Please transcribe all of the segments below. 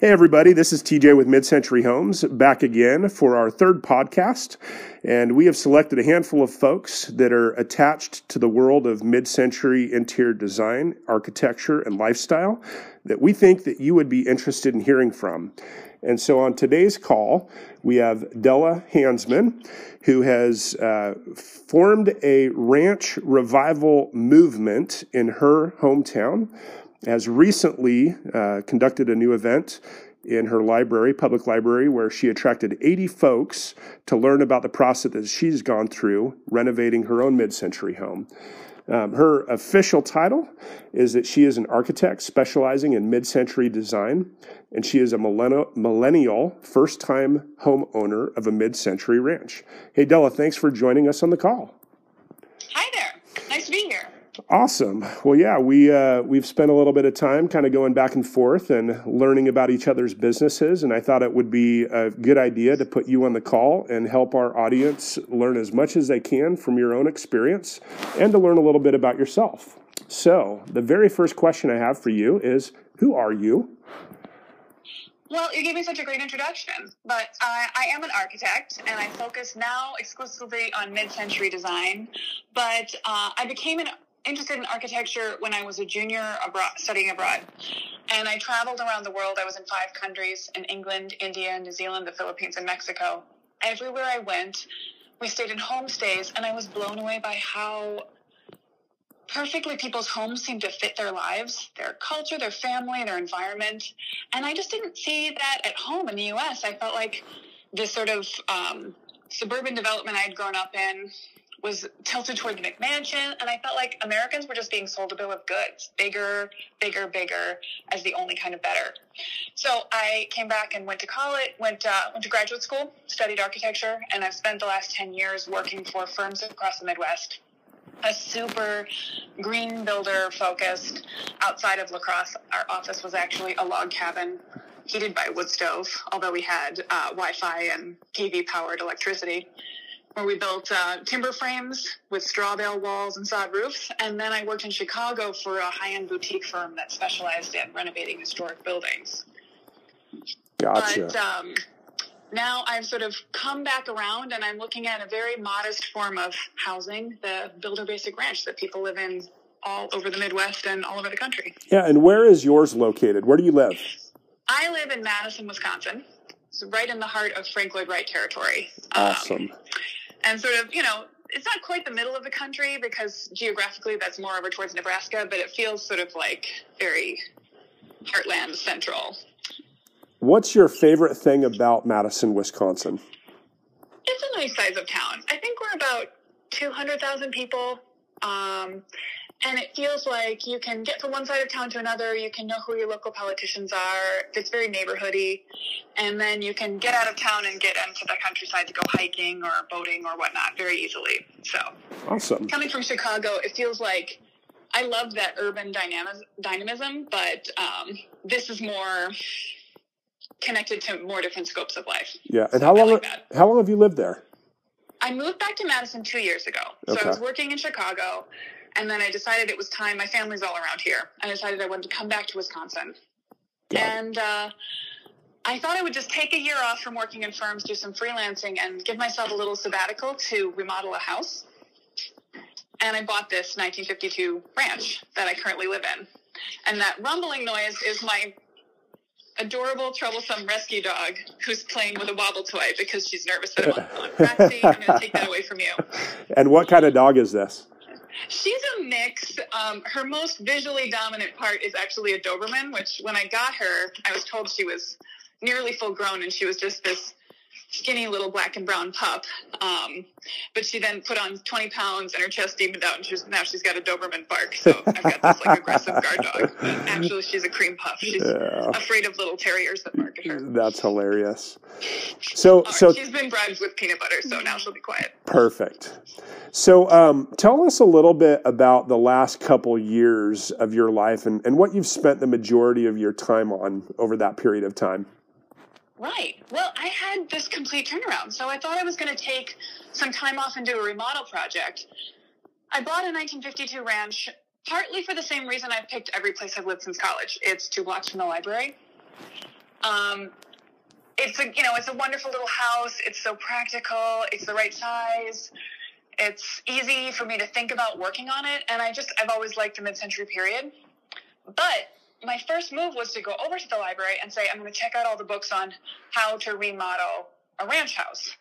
Hey, everybody, this is TJ with Mid Century Homes back again for our third podcast. And we have selected a handful of folks that are attached to the world of mid century interior design, architecture, and lifestyle that we think that you would be interested in hearing from. And so on today's call, we have Della Hansman, who has uh, formed a ranch revival movement in her hometown has recently uh, conducted a new event in her library, public library, where she attracted 80 folks to learn about the process that she's gone through renovating her own mid century home. Um, her official title is that she is an architect specializing in mid century design, and she is a millennial, first time homeowner of a mid century ranch. Hey, Della, thanks for joining us on the call. Hi there. Nice to be here. Awesome. Well, yeah, we uh, we've spent a little bit of time kind of going back and forth and learning about each other's businesses, and I thought it would be a good idea to put you on the call and help our audience learn as much as they can from your own experience, and to learn a little bit about yourself. So, the very first question I have for you is, who are you? Well, you gave me such a great introduction, but I, I am an architect and I focus now exclusively on mid century design. But uh, I became an interested in architecture when I was a junior abroad, studying abroad. And I traveled around the world. I was in five countries in England, India, New Zealand, the Philippines, and Mexico. Everywhere I went, we stayed in homestays, and I was blown away by how perfectly people's homes seemed to fit their lives, their culture, their family, their environment. And I just didn't see that at home in the US. I felt like this sort of um, suburban development I had grown up in was tilted toward the McMansion, and I felt like Americans were just being sold a bill of goods, bigger, bigger, bigger, as the only kind of better. So I came back and went to college, went uh, went to graduate school, studied architecture, and I've spent the last ten years working for firms across the Midwest. A super green builder focused. Outside of La Crosse, our office was actually a log cabin heated by wood stove, although we had uh, Wi-Fi and PV powered electricity where we built uh, timber frames with straw bale walls and sod roofs. And then I worked in Chicago for a high end boutique firm that specialized in renovating historic buildings. Gotcha. But um, now I've sort of come back around and I'm looking at a very modest form of housing, the builder basic ranch that people live in all over the Midwest and all over the country. Yeah, and where is yours located? Where do you live? I live in Madison, Wisconsin. It's right in the heart of Frank Lloyd Wright territory. Awesome. Um, and sort of, you know, it's not quite the middle of the country because geographically that's more over towards Nebraska, but it feels sort of like very heartland central. What's your favorite thing about Madison, Wisconsin? It's a nice size of town. I think we're about 200,000 people. Um, and it feels like you can get from one side of town to another. You can know who your local politicians are. It's very neighborhoody. And then you can get out of town and get into the countryside to go hiking or boating or whatnot very easily. So, awesome. Coming from Chicago, it feels like I love that urban dynamism, but um, this is more connected to more different scopes of life. Yeah. And so how long? Like how long have you lived there? I moved back to Madison two years ago. So okay. I was working in Chicago and then I decided it was time. My family's all around here. I decided I wanted to come back to Wisconsin. Yeah. And uh, I thought I would just take a year off from working in firms, do some freelancing, and give myself a little sabbatical to remodel a house. And I bought this 1952 ranch that I currently live in. And that rumbling noise is my adorable, troublesome rescue dog who's playing with a wobble toy because she's nervous that I'm on, on I'm going to take that away from you. And what kind of dog is this? She's a mix. Um, her most visually dominant part is actually a Doberman, which when I got her, I was told she was nearly full grown and she was just this skinny little black and brown pup. Um, but she then put on 20 pounds and her chest evened out and she's, now she's got a Doberman bark. So I've got this like aggressive guard dog. But actually she's a cream puff. She's yeah. afraid of little terriers that bark at her. That's hilarious. So, right, so she's been bribed with peanut butter, so now she'll be quiet. Perfect. So, um, tell us a little bit about the last couple years of your life and, and what you've spent the majority of your time on over that period of time. Right. Well, I had this complete turnaround. So I thought I was going to take some time off and do a remodel project. I bought a 1952 ranch partly for the same reason I've picked every place I've lived since college. It's two blocks from the library. Um, it's a you know it's a wonderful little house. It's so practical. It's the right size. It's easy for me to think about working on it, and I just I've always liked the mid-century period. But my first move was to go over to the library and say I'm going to check out all the books on how to remodel a ranch house,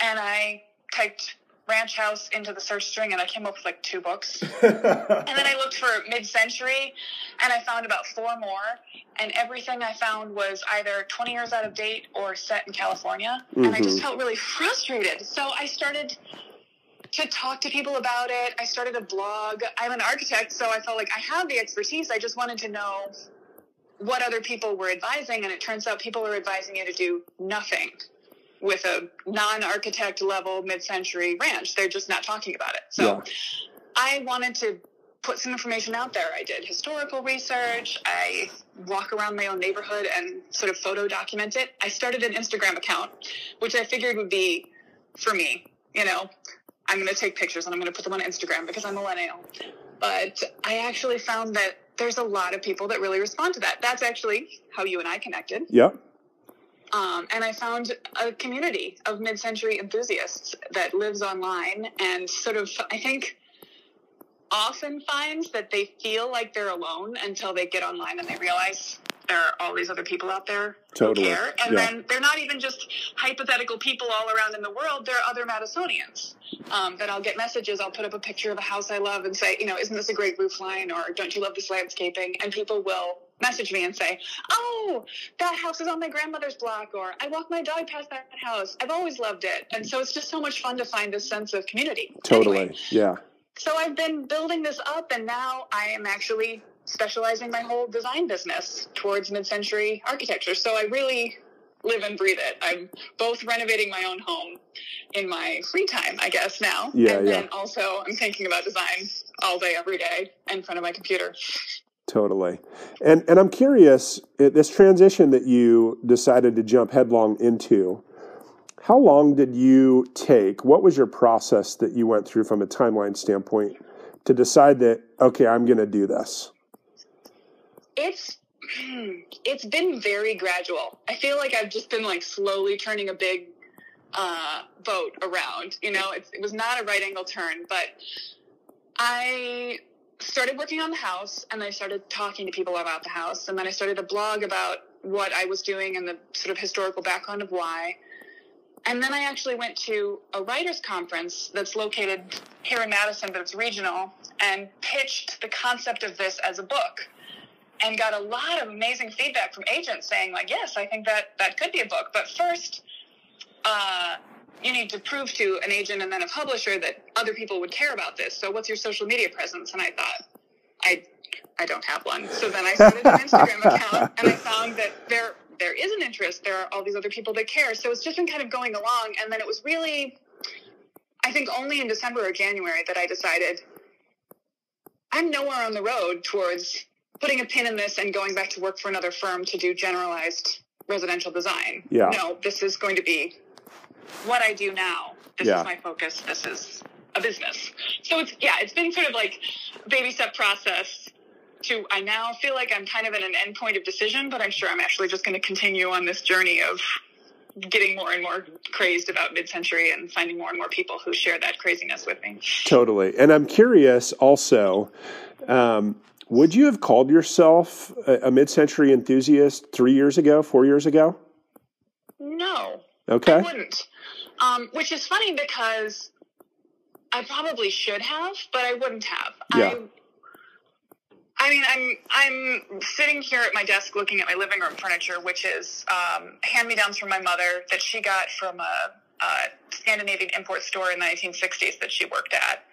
and I typed ranch house into the search string and I came up with like two books. and then I looked for mid century and I found about four more. And everything I found was either 20 years out of date or set in California. Mm-hmm. And I just mm-hmm. felt really frustrated. So I started to talk to people about it. I started a blog. I'm an architect, so I felt like I have the expertise. I just wanted to know what other people were advising. And it turns out people are advising you to do nothing with a non-architect level mid-century ranch. They're just not talking about it. So yeah. I wanted to put some information out there. I did historical research. I walk around my own neighborhood and sort of photo document it. I started an Instagram account, which I figured would be for me. You know, I'm going to take pictures and I'm going to put them on Instagram because I'm a millennial. But I actually found that there's a lot of people that really respond to that. That's actually how you and I connected. Yep. Um, and I found a community of mid century enthusiasts that lives online and sort of, I think, often finds that they feel like they're alone until they get online and they realize there are all these other people out there totally. who care. And yeah. then they're not even just hypothetical people all around in the world, There are other Madisonians. Um, that I'll get messages, I'll put up a picture of a house I love and say, you know, isn't this a great roof line or don't you love this landscaping? And people will message me and say, "Oh, that house is on my grandmother's block," or "I walk my dog past that house. I've always loved it." And so it's just so much fun to find this sense of community. Totally, anyway, yeah. So I've been building this up, and now I am actually specializing my whole design business towards mid-century architecture. So I really live and breathe it. I'm both renovating my own home in my free time, I guess now, yeah, and yeah. then also I'm thinking about design all day, every day, in front of my computer. Totally. And and I'm curious, this transition that you decided to jump headlong into, how long did you take? What was your process that you went through from a timeline standpoint to decide that okay, I'm going to do this? It's it's been very gradual. I feel like I've just been like slowly turning a big uh, boat around. You know, it was not a right angle turn, but I started working on the house and I started talking to people about the house. And then I started a blog about what I was doing and the sort of historical background of why. And then I actually went to a writers conference that's located here in Madison, but it's regional, and pitched the concept of this as a book and got a lot of amazing feedback from agents saying like, yes, I think that that could be a book. But first, uh, you need to prove to an agent and then a publisher that other people would care about this. So what's your social media presence? And I thought, I, I don't have one. So then I started an Instagram account and I found that there, there is an interest. There are all these other people that care. So it's just been kind of going along. And then it was really, I think only in December or January that I decided I'm nowhere on the road towards putting a pin in this and going back to work for another firm to do generalized residential design. Yeah. No, this is going to be what I do now. This yeah. is my focus. This is a business. So it's yeah, it's been sort of like baby step process to I now feel like I'm kind of at an end point of decision, but I'm sure I'm actually just going to continue on this journey of getting more and more crazed about mid-century and finding more and more people who share that craziness with me. Totally. And I'm curious also um, would you have called yourself a, a mid-century enthusiast 3 years ago, 4 years ago? No. Okay. I wouldn't. Um, which is funny because I probably should have, but I wouldn't have. Yeah. I, I mean, I'm I'm sitting here at my desk looking at my living room furniture, which is um, hand-me-downs from my mother that she got from a, a Scandinavian import store in the 1960s that she worked at.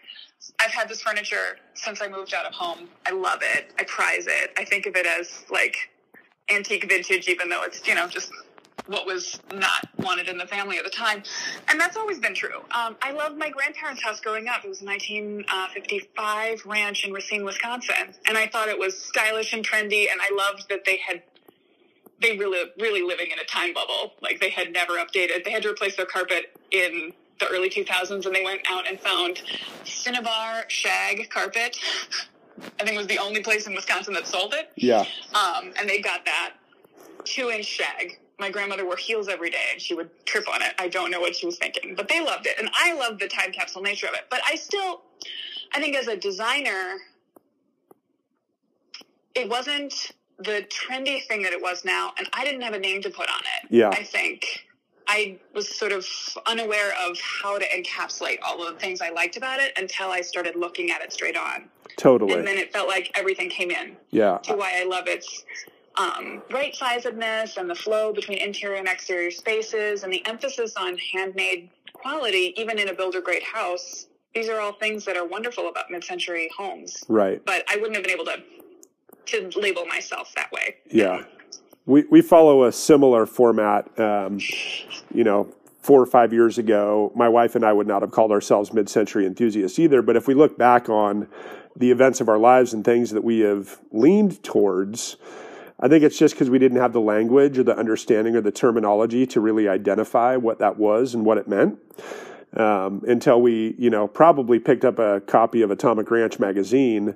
I've had this furniture since I moved out of home. I love it. I prize it. I think of it as like antique vintage, even though it's you know just what was not wanted in the family at the time. And that's always been true. Um, I loved my grandparents' house growing up. It was a 1955 ranch in Racine, Wisconsin. And I thought it was stylish and trendy. And I loved that they had, they really, really living in a time bubble. Like they had never updated. They had to replace their carpet in the early 2000s and they went out and found Cinnabar shag carpet. I think it was the only place in Wisconsin that sold it. Yeah. Um, and they got that two inch shag. My grandmother wore heels every day and she would trip on it. I don't know what she was thinking, but they loved it. And I love the time capsule nature of it. But I still, I think as a designer, it wasn't the trendy thing that it was now. And I didn't have a name to put on it. Yeah. I think. I was sort of unaware of how to encapsulate all of the things I liked about it until I started looking at it straight on. Totally. And then it felt like everything came in yeah. to why I love its um, right sizedness and the flow between interior and exterior spaces and the emphasis on handmade quality, even in a builder grade house. These are all things that are wonderful about mid century homes. Right. But I wouldn't have been able to to label myself that way. Yeah. We, we follow a similar format. Um, you know, four or five years ago, my wife and I would not have called ourselves mid century enthusiasts either. But if we look back on the events of our lives and things that we have leaned towards, I think it's just because we didn't have the language or the understanding or the terminology to really identify what that was and what it meant. Um, until we, you know, probably picked up a copy of Atomic Ranch magazine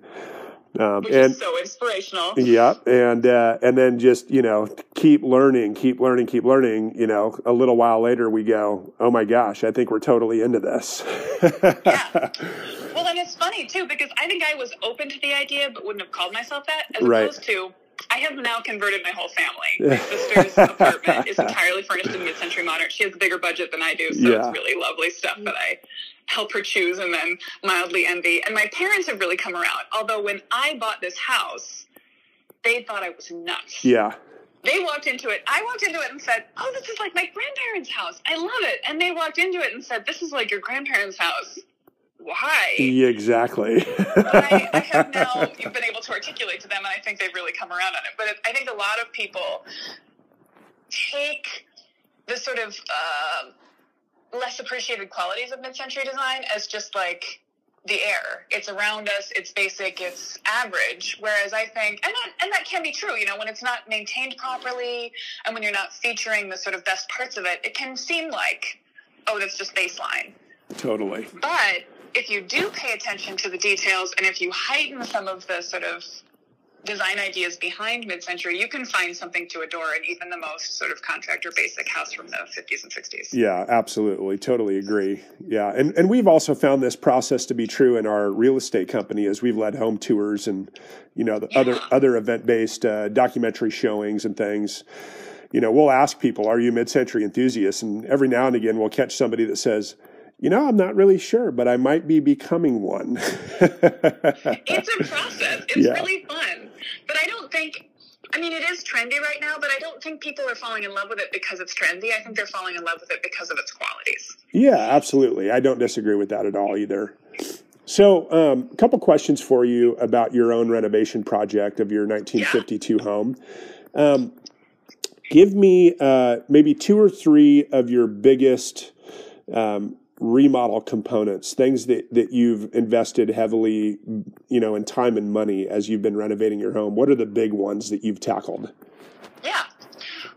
um, Which and, is so inspirational. Yeah, and uh, and then just you know keep learning, keep learning, keep learning. You know, a little while later we go, oh my gosh, I think we're totally into this. yeah. Well, and it's funny too because I think I was open to the idea, but wouldn't have called myself that, as right. opposed to I have now converted my whole family. My sister's apartment is entirely furnished in mid-century modern. She has a bigger budget than I do, so yeah. it's really lovely stuff that I help her choose and then mildly envy. And my parents have really come around. Although when I bought this house, they thought I was nuts. Yeah. They walked into it. I walked into it and said, "Oh, this is like my grandparents' house. I love it." And they walked into it and said, "This is like your grandparents' house." Why? Yeah, exactly. I, I, have now you've been able to articulate to them, and I think they've really come around on it. But I think a lot of people take the sort of uh, less appreciated qualities of mid-century design as just like the air. It's around us. It's basic. It's average. Whereas I think, and that, and that can be true. You know, when it's not maintained properly, and when you're not featuring the sort of best parts of it, it can seem like, oh, that's just baseline. Totally. But if you do pay attention to the details, and if you heighten some of the sort of design ideas behind mid-century, you can find something to adore in even the most sort of contractor basic house from the 50s and 60s. Yeah, absolutely. Totally agree. Yeah. And and we've also found this process to be true in our real estate company as we've led home tours and you know, the yeah. other other event-based uh, documentary showings and things. You know, we'll ask people, "Are you mid-century enthusiasts?" and every now and again we'll catch somebody that says, you know, I'm not really sure, but I might be becoming one. it's a process. It's yeah. really fun. But I don't think, I mean, it is trendy right now, but I don't think people are falling in love with it because it's trendy. I think they're falling in love with it because of its qualities. Yeah, absolutely. I don't disagree with that at all either. So, um, a couple questions for you about your own renovation project of your 1952 yeah. home. Um, give me uh, maybe two or three of your biggest um, remodel components, things that, that you've invested heavily, you know, in time and money as you've been renovating your home? What are the big ones that you've tackled? Yeah.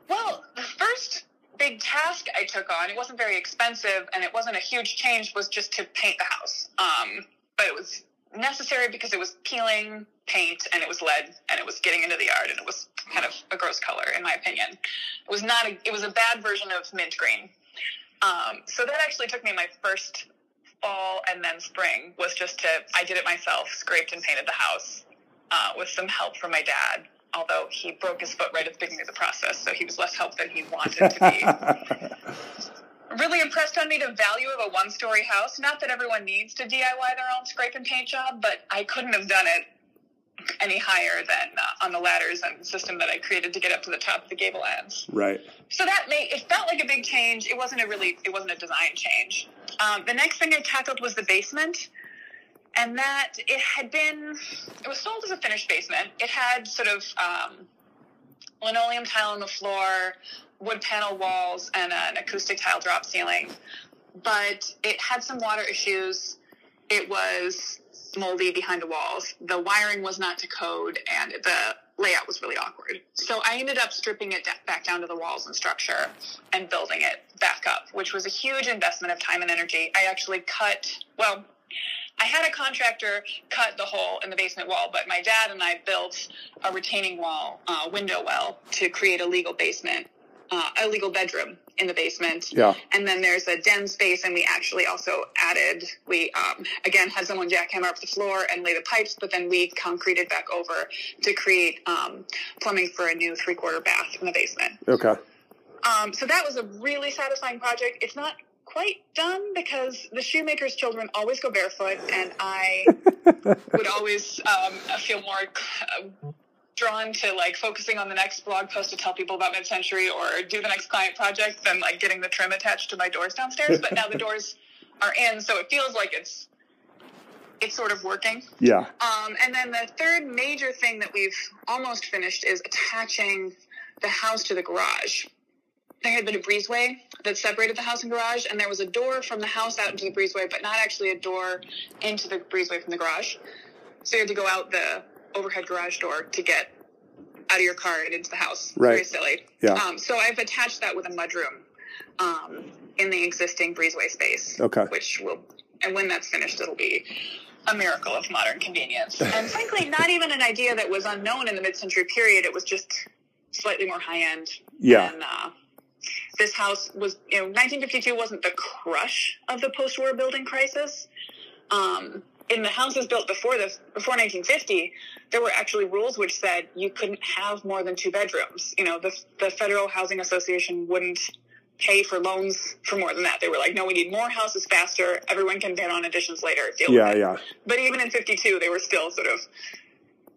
Well, the first big task I took on, it wasn't very expensive and it wasn't a huge change, was just to paint the house. Um, but it was necessary because it was peeling paint and it was lead and it was getting into the yard and it was kind of a gross color in my opinion. It was not a, it was a bad version of mint green. Um, so that actually took me my first fall and then spring was just to, I did it myself, scraped and painted the house uh, with some help from my dad, although he broke his foot right at the beginning of the process, so he was less help than he wanted to be. really impressed on me the value of a one story house. Not that everyone needs to DIY their own scrape and paint job, but I couldn't have done it any higher than uh, on the ladders and system that I created to get up to the top of the gable ends. Right. So that made it felt like a big change. It wasn't a really it wasn't a design change. Um, the next thing I tackled was the basement, and that it had been it was sold as a finished basement. It had sort of um, linoleum tile on the floor, wood panel walls, and an acoustic tile drop ceiling, but it had some water issues. It was moldy behind the walls. The wiring was not to code, and the layout was really awkward. So I ended up stripping it back down to the walls and structure and building it back up, which was a huge investment of time and energy. I actually cut, well, I had a contractor cut the hole in the basement wall, but my dad and I built a retaining wall, uh, window well, to create a legal basement, uh, a legal bedroom in the basement. Yeah. And then there's a den space, and we actually also added, we um, again had someone jackhammer up the floor and lay the pipes, but then we concreted back over to create um, plumbing for a new three quarter bath in the basement. Okay. Um, so that was a really satisfying project. It's not quite done because the shoemaker's children always go barefoot, and I would always um, feel more uh, drawn to like focusing on the next blog post to tell people about mid-century or do the next client project than like getting the trim attached to my doors downstairs. But now the doors are in, so it feels like it's it's sort of working. Yeah. Um, and then the third major thing that we've almost finished is attaching the house to the garage. There had been a breezeway that separated the house and garage, and there was a door from the house out into the breezeway, but not actually a door into the breezeway from the garage. So you had to go out the overhead garage door to get out of your car and into the house. Right. Very silly. Yeah. Um, so I've attached that with a mudroom um, in the existing breezeway space. Okay. Which will, and when that's finished, it'll be a miracle of modern convenience. And frankly, not even an idea that was unknown in the mid-century period. It was just slightly more high-end. Yeah. And, uh, this house was, you know, 1952 wasn't the crush of the post-war building crisis. Um, in the houses built before this, before 1950, there were actually rules which said you couldn't have more than two bedrooms. You know, the, the Federal Housing Association wouldn't pay for loans for more than that. They were like, no, we need more houses faster. Everyone can bid on additions later. Deal Yeah, yeah. But even in 52, they were still sort of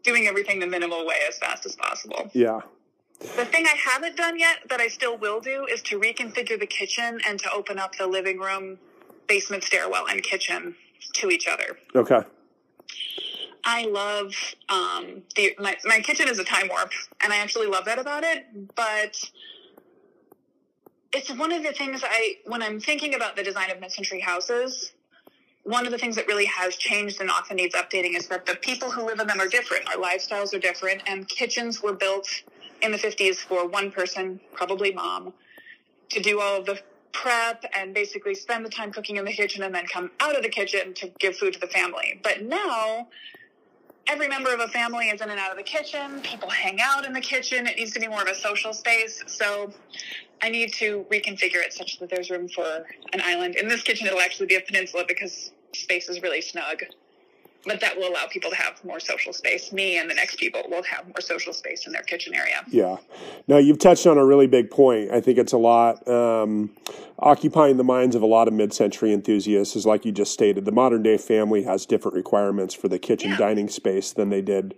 doing everything the minimal way as fast as possible. Yeah. The thing I haven't done yet that I still will do is to reconfigure the kitchen and to open up the living room, basement stairwell, and kitchen to each other. Okay. I love um, the my my kitchen is a time warp, and I actually love that about it. But it's one of the things I when I'm thinking about the design of mid-century houses. One of the things that really has changed and often needs updating is that the people who live in them are different. Our lifestyles are different, and kitchens were built in the 50s for one person, probably mom, to do all the prep and basically spend the time cooking in the kitchen and then come out of the kitchen to give food to the family. But now, every member of a family is in and out of the kitchen. People hang out in the kitchen. It needs to be more of a social space. So I need to reconfigure it such that there's room for an island. In this kitchen, it'll actually be a peninsula because space is really snug. But that will allow people to have more social space. Me and the next people will have more social space in their kitchen area. Yeah. Now, you've touched on a really big point. I think it's a lot um, occupying the minds of a lot of mid century enthusiasts, is like you just stated. The modern day family has different requirements for the kitchen Yeah. dining space than they did,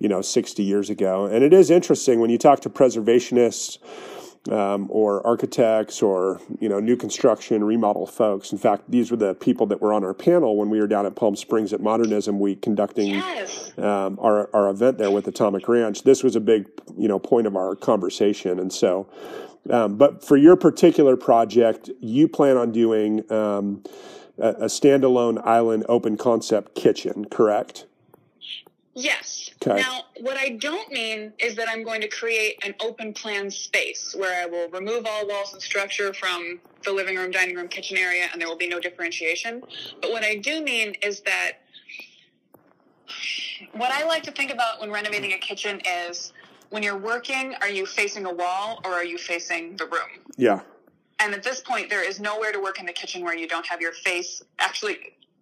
you know, 60 years ago. And it is interesting when you talk to preservationists. Um, or architects or you know new construction remodel folks in fact these were the people that were on our panel when we were down at palm springs at modernism week conducting Yes. um, our our event there with Atomic Ranch. This was a big you know point of our conversation, and so. Um, but for your particular project, you plan on doing um, a, a standalone island open concept kitchen, correct? Yes. Okay. Now, what I don't mean is that I'm going to create an open plan space where I will remove all walls and structure from the living room, dining room, kitchen area, and there will be no differentiation. But what I do mean is that what I like to think about when renovating a kitchen is when you're working, are you facing a wall or are you facing the room? Yeah. And at this point, there is nowhere to work in the kitchen where you don't have your face. Actually,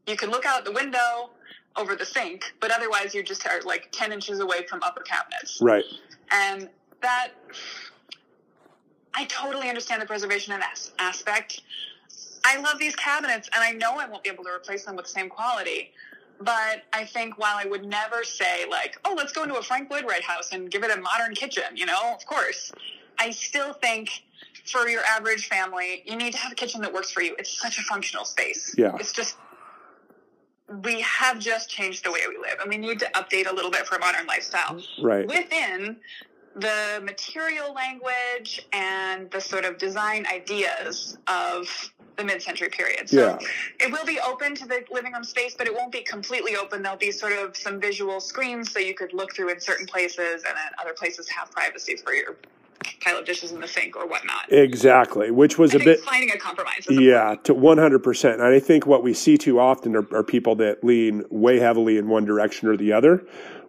you can look out the window over the sink, but otherwise, you just are like 10 inches away from upper cabinets. Right. And that, I totally understand the preservation as- aspect. I love these cabinets, and I know I won't be able to replace them with the same quality. But I think while I would never say, like, oh, let's go into a Frank Lloyd Wright house and give it a modern kitchen, you know, of course, I still think for your average family, you need to have a kitchen that works for you. It's such a functional space. Yeah. It's just, we have just changed the way we live, and we need to update a little bit for a modern lifestyle Right. within the material language and the sort of design ideas of the mid-century period. So Yeah. it will be open to the living room space, but it won't be completely open. There'll be sort of some visual screens so you could look through in certain places and then other places have privacy for your pile of dishes in the sink or whatnot. Exactly, which was I a bit finding a compromise. Is yeah, to 100%. And I think what we see too often are, are people that lean way heavily in one direction or the other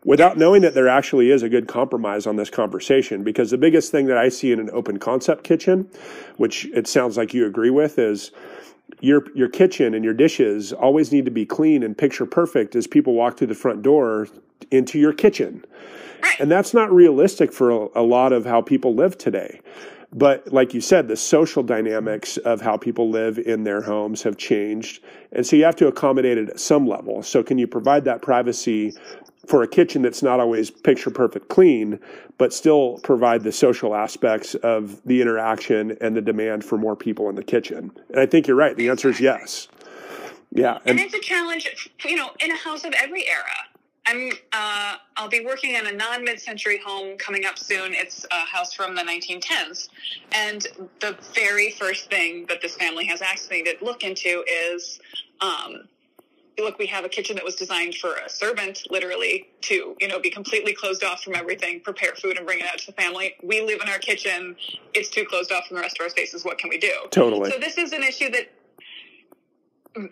without knowing that there actually is a good compromise on this conversation. Because the biggest thing that I see in an open concept kitchen, which it sounds like you agree with, is your your kitchen and your dishes always need to be clean and picture perfect as people walk through the front door into your kitchen. Right. And that's not realistic for a, a lot of how people live today. But like you said, the social dynamics of how people live in their homes have changed. And so you have to accommodate it at some level. So can you provide that privacy for a kitchen that's not always picture perfect clean, but still provide the social aspects of the interaction and the demand for more people in the kitchen? And I think you're right. The answer is yes. Yeah. And, and it's a challenge, you know, in a house of every era. I'm uh, I'll be working on a non mid century home coming up soon. It's a house from the 1910s, and the very first thing that this family has asked me to look into is, um, look, we have a kitchen that was designed for a servant, literally, to you know be completely closed off from everything, prepare food, and bring it out to the family. We live in our kitchen; it's too closed off from the rest of our spaces. What can we do? Totally. So this is an issue that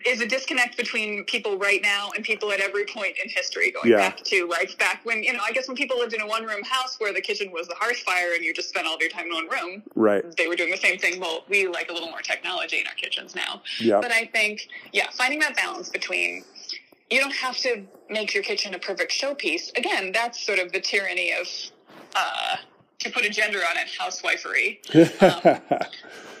is a disconnect between people right now and people at every point in history going Yeah. back to like back when you know i guess when people lived in a one room house where the kitchen was the hearth fire and you just spent all of your time in one room right. they were doing the same thing well we like a little more technology in our kitchens now Yeah. but i think yeah finding that balance between you don't have to make your kitchen a perfect showpiece again that's sort of the tyranny of uh to put a gender on it housewifery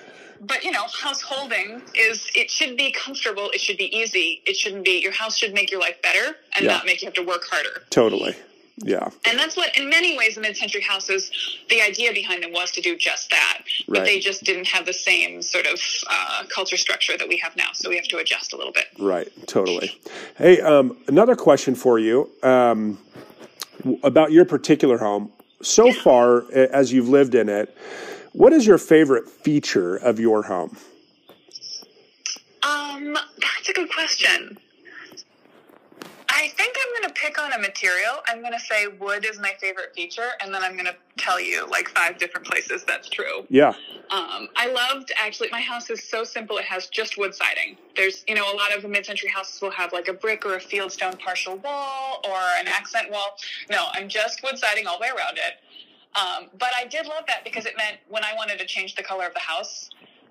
but you know, householding is it should be comfortable, it should be easy, it shouldn't be your house should make your life better and Yeah. not make you have to work harder. totally. Yeah. And that's what in many ways the mid-century houses the idea behind them was to do just that. But Right. they just didn't have the same sort of uh, culture structure that we have now. So we have to adjust a little bit. Right, totally. Hey, um, another question for you um, about your particular home. So far, as you've lived in it, what is your favorite feature of your home? Um, that's a good question. I think I'm going to pick on a material. I'm going to say wood is my favorite feature, and then I'm going to tell you like five different places that's true. Yeah, Um, I loved actually. My house is so simple; it has just wood siding. There's, you know, a lot of mid-century houses will have like a brick or a fieldstone partial wall or an accent wall. No, I'm just wood siding all the way around it. Um, but I did love that because it meant when I wanted to change the color of the house,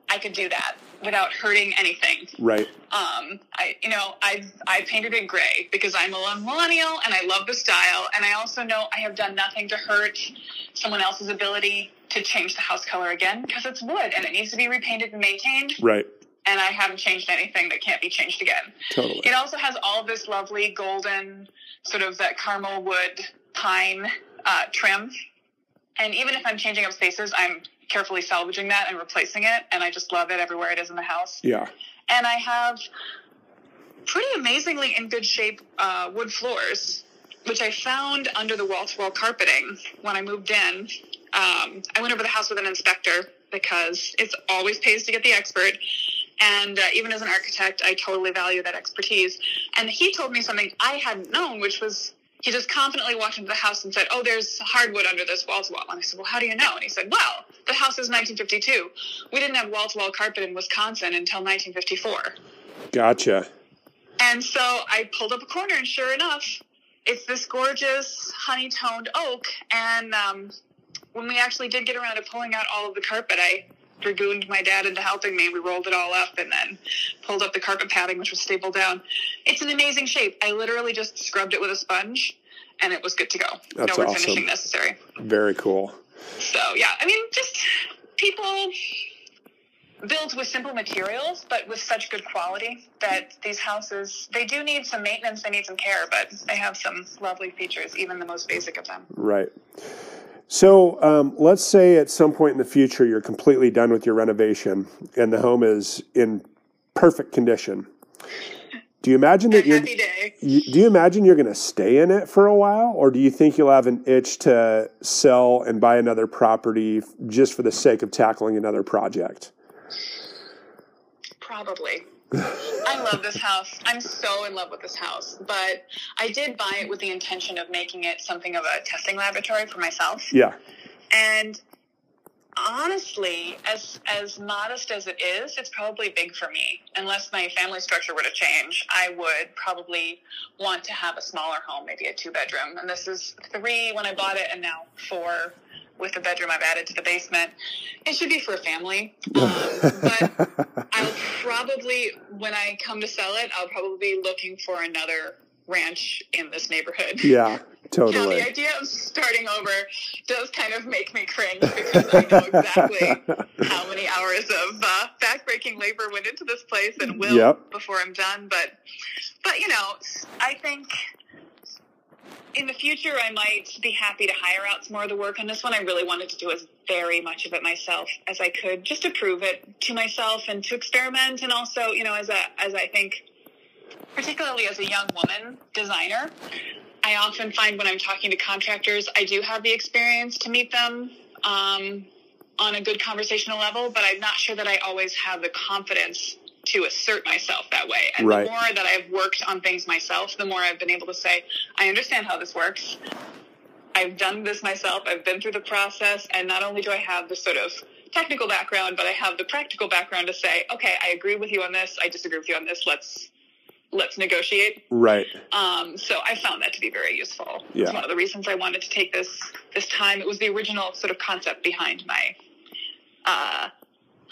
I could do that without hurting anything. right. Um, I, you know, I I painted it gray because I'm a millennial and I love the style, and I also know I have done nothing to hurt someone else's ability to change the house color again because it's wood and it needs to be repainted and maintained. Right. And I haven't changed anything that can't be changed again. Totally. It also has all this lovely golden, sort of that caramel wood pine uh, trim. And even if I'm changing up spaces, I'm carefully salvaging that and replacing it. And I just love it everywhere it is in the house Yeah. and I have pretty amazingly in good shape uh, wood floors, which I found under the wall to wall carpeting when I moved in. Um, I went over the house with an inspector because it's always pays to get the expert. And uh, even as an architect, I totally value that expertise. And he told me something I hadn't known, which was he just confidently walked into the house and said, Oh, there's hardwood under this wall to wall. And I said, Well, how do you know? And he said, Well, the house is 1952. We didn't have wall to wall carpet in Wisconsin until 1954. Gotcha. And so I pulled up a corner, and sure enough, it's this gorgeous honey toned oak. And um, when we actually did get around to pulling out all of the carpet, I dragooned my dad into helping me. We rolled it all up and then pulled up the carpet padding, which was stapled down. It's an amazing shape. I literally just scrubbed it with a sponge, and it was good to go. That's no awesome. refinishing necessary. Very cool. So yeah, I mean, just people built with simple materials, but with such good quality that these houses they do need some maintenance, they need some care, but they have some lovely features, even the most basic of them. Right. So um, let's say at some point in the future you're completely done with your renovation and the home is in perfect condition. Do you imagine that you're happy day. you, do you imagine you're going to stay in it for a while, or do you think you'll have an itch to sell and buy another property just for the sake of tackling another project? Probably. I love this house. I'm so in love with this house, but I did buy it with the intention of making it something of a testing laboratory for myself. Yeah, And honestly, as as modest as it is, it's probably big for me. Unless my family structure were to change, I would probably want to have a smaller home, maybe a two bedroom. And this is three when I bought it, and now four with the bedroom I've added to the basement. It should be for a family. Um, but I'll probably, when I come to sell it, I'll probably be looking for another ranch in this neighborhood. Yeah, totally. Now, the idea of starting over does kind of make me cringe because I know exactly how many hours of uh, backbreaking labor went into this place and will Yep. before I'm done. But, but you know, I think in the future I might be happy to hire out some more of the work on this one. I really wanted to do as very much of it myself as I could, just to prove it to myself and to experiment, and also, you know, as a as I think particularly as a young woman designer, I often find when I'm talking to contractors, I do have the experience to meet them um, on a good conversational level, but I'm not sure that I always have the confidence to assert myself that way. And Right. the more that I've worked on things myself, the more I've been able to say, I understand how this works. I've done this myself. I've been through the process. And not only do I have the sort of technical background, but I have the practical background to say, okay, I agree with you on this. I disagree with you on this. Let's, let's negotiate. Right. Um, so I found that to be very useful. Yeah. It's one of the reasons I wanted to take this this time. It was the original sort of concept behind my uh,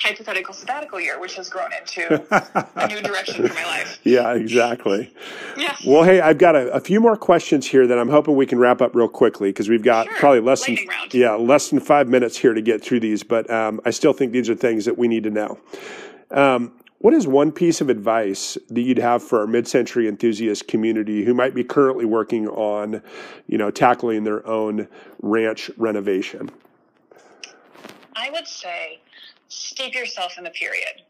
hypothetical sabbatical year, which has grown into a new direction for my life. Yeah, exactly. Yeah. Well, hey, I've got a, a few more questions here that I'm hoping we can wrap up real quickly because we've got Sure. probably less than round. yeah less than five minutes here to get through these. But um, I still think these are things that we need to know. Um, what is one piece of advice that you'd have for our mid-century enthusiast community who might be currently working on, you know, tackling their own ranch renovation? I would say steep yourself in the period.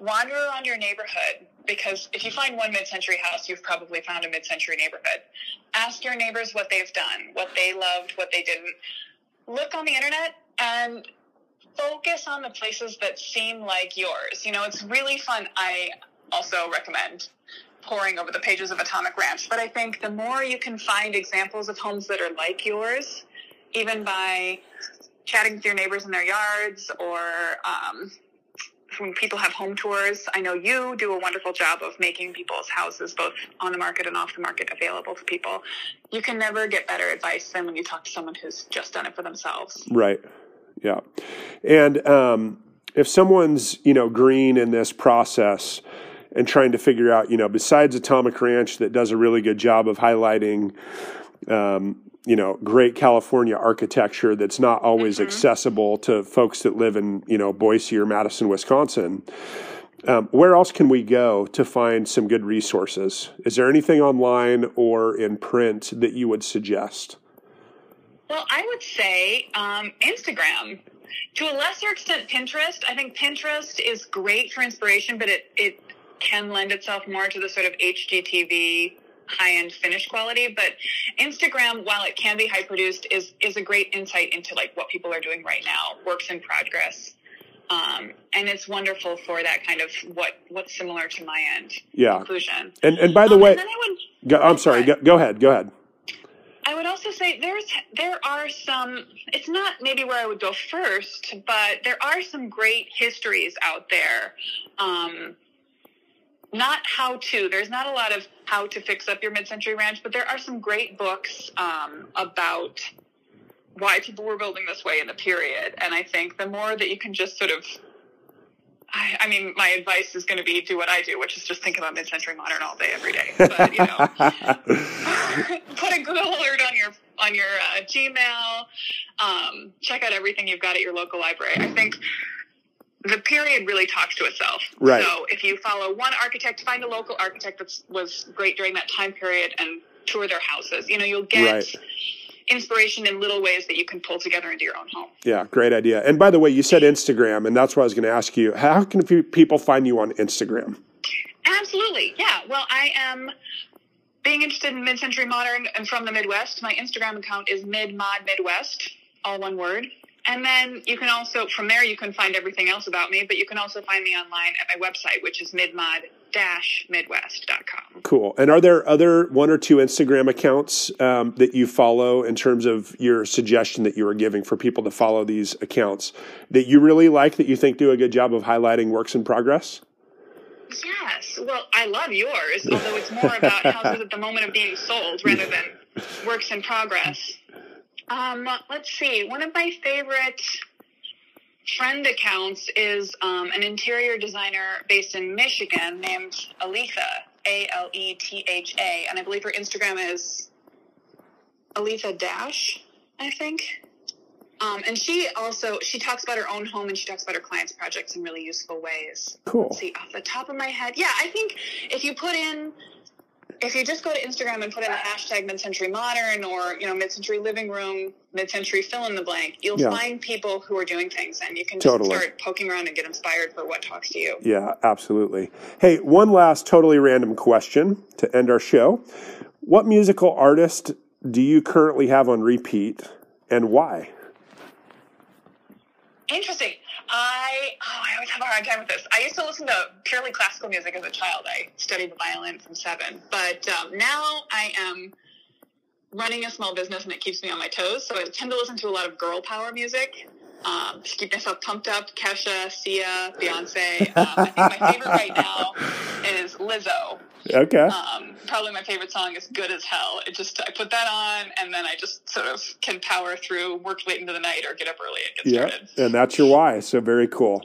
Wander around your neighborhood because if you find one mid century house, you've probably found a mid century neighborhood. Ask your neighbors what they've done, what they loved, what they didn't. Look on the internet and focus on the places that seem like yours. You know, it's really fun. I also recommend poring over the pages of Atomic Ranch, but I think the more you can find examples of homes that are like yours, even by chatting with your neighbors in their yards or um, when people have home tours. I know you do a wonderful job of making people's houses both on the market and off the market available to people. You can never get better advice than when you talk to someone who's just done it for themselves. Right. Yeah. And um, if someone's, you know, green in this process and trying to figure out, you know, besides Atomic Ranch that does a really good job of highlighting, um, you know, great California architecture that's not always accessible to folks that live in, you know, Boise or Madison, Wisconsin. Um, where else can we go to find some good resources? Is there anything online or in print that you would suggest? Well, I would say um, Instagram. To a lesser extent, Pinterest. I think Pinterest is great for inspiration, but it, it can lend itself more to the sort of HGTV high end finish quality. But Instagram, while it can be high produced, is is a great insight into like what people are doing right now, works in progress. Um, and it's wonderful for that kind of what what's similar to my end Yeah. conclusion. And and by the Um, way, would go, I'm sorry. Go, go ahead. Go ahead. I would also say there's there are some. It's not maybe where I would go first, but there are some great histories out there. Um, not how to. There's not a lot of how to fix up your mid-century ranch, but there are some great books um, about why people were building this way in the period. And I think the more that you can just sort of I, I mean, my advice is going to be do what I do, which is just think about mid-century modern all day, every day. But you know, put a Google alert on your on your uh, Gmail. Um, check out everything you've got at your local library. I think the period really talks to itself. Right. So if you follow one architect, find a local architect that was great during that time period and tour their houses. You know, you'll get Right. inspiration in little ways that you can pull together into your own home. Yeah, great idea. And by the way, you said Instagram, and that's what I was going to ask you. How can people find you on Instagram? Absolutely. Yeah. Well, I am being interested in mid-century modern and from the Midwest. My Instagram account is midmod midwest, all one word. And then you can also, from there, you can find everything else about me, but you can also find me online at my website, which is midmod homes-midwest.com. Cool. And are there other one or two Instagram accounts um, that you follow in terms of your suggestion that you were giving for people to follow these accounts that you really like that you think do a good job of highlighting works in progress? Yes. Well, I love yours, although it's more about houses at the moment of being sold rather than works in progress. Um, let's see. One of my favorite friend accounts is um, an interior designer based in Michigan named Aletha, A L E T H A, and I believe her Instagram is Aletha Dash, I think. Um, and she also she talks about her own home and she talks about her clients' projects in really useful ways. Cool. Let's see, off the top of my head, yeah, I think if you put in if you just go to Instagram and put in the hashtag mid-century modern or you know mid-century living room, mid-century fill in the blank, you'll yeah. find people who are doing things, and you can just totally. start poking around and get inspired for what talks to you. Yeah, absolutely. Hey, one last totally random question to end our show: What musical artist do you currently have on repeat, and why? Interesting. I oh, I always have a hard time with this. I used to listen to purely classical music as a child. I studied the violin from seven, but um, now I am running a small business and it keeps me on my toes. So I tend to listen to a lot of girl power music um, to keep myself pumped up. Kesha, Sia, Beyonce. Um, I think my favorite right now is Lizzo. Okay. Um, probably my favorite song is "Good as Hell." It just I put that on, and then I just sort of can power through, work late into the night, or get up early and get yeah, started. and that's your why. So very cool.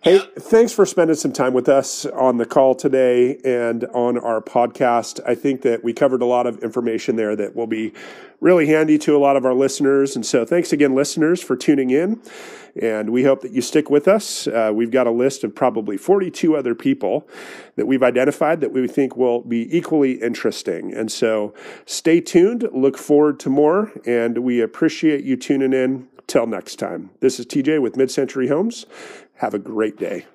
Hey, yep. thanks for spending some time with us on the call today and on our podcast. I think that we covered a lot of information there that will be really handy to a lot of our listeners. And so, thanks again, listeners, for tuning in. And we hope that you stick with us. Uh, we've got a list of probably 42 other people that we've identified that we think will be equally interesting. And so stay tuned, look forward to more, and we appreciate you tuning in. Till next time. This is TJ with Mid Century Homes. Have a great day.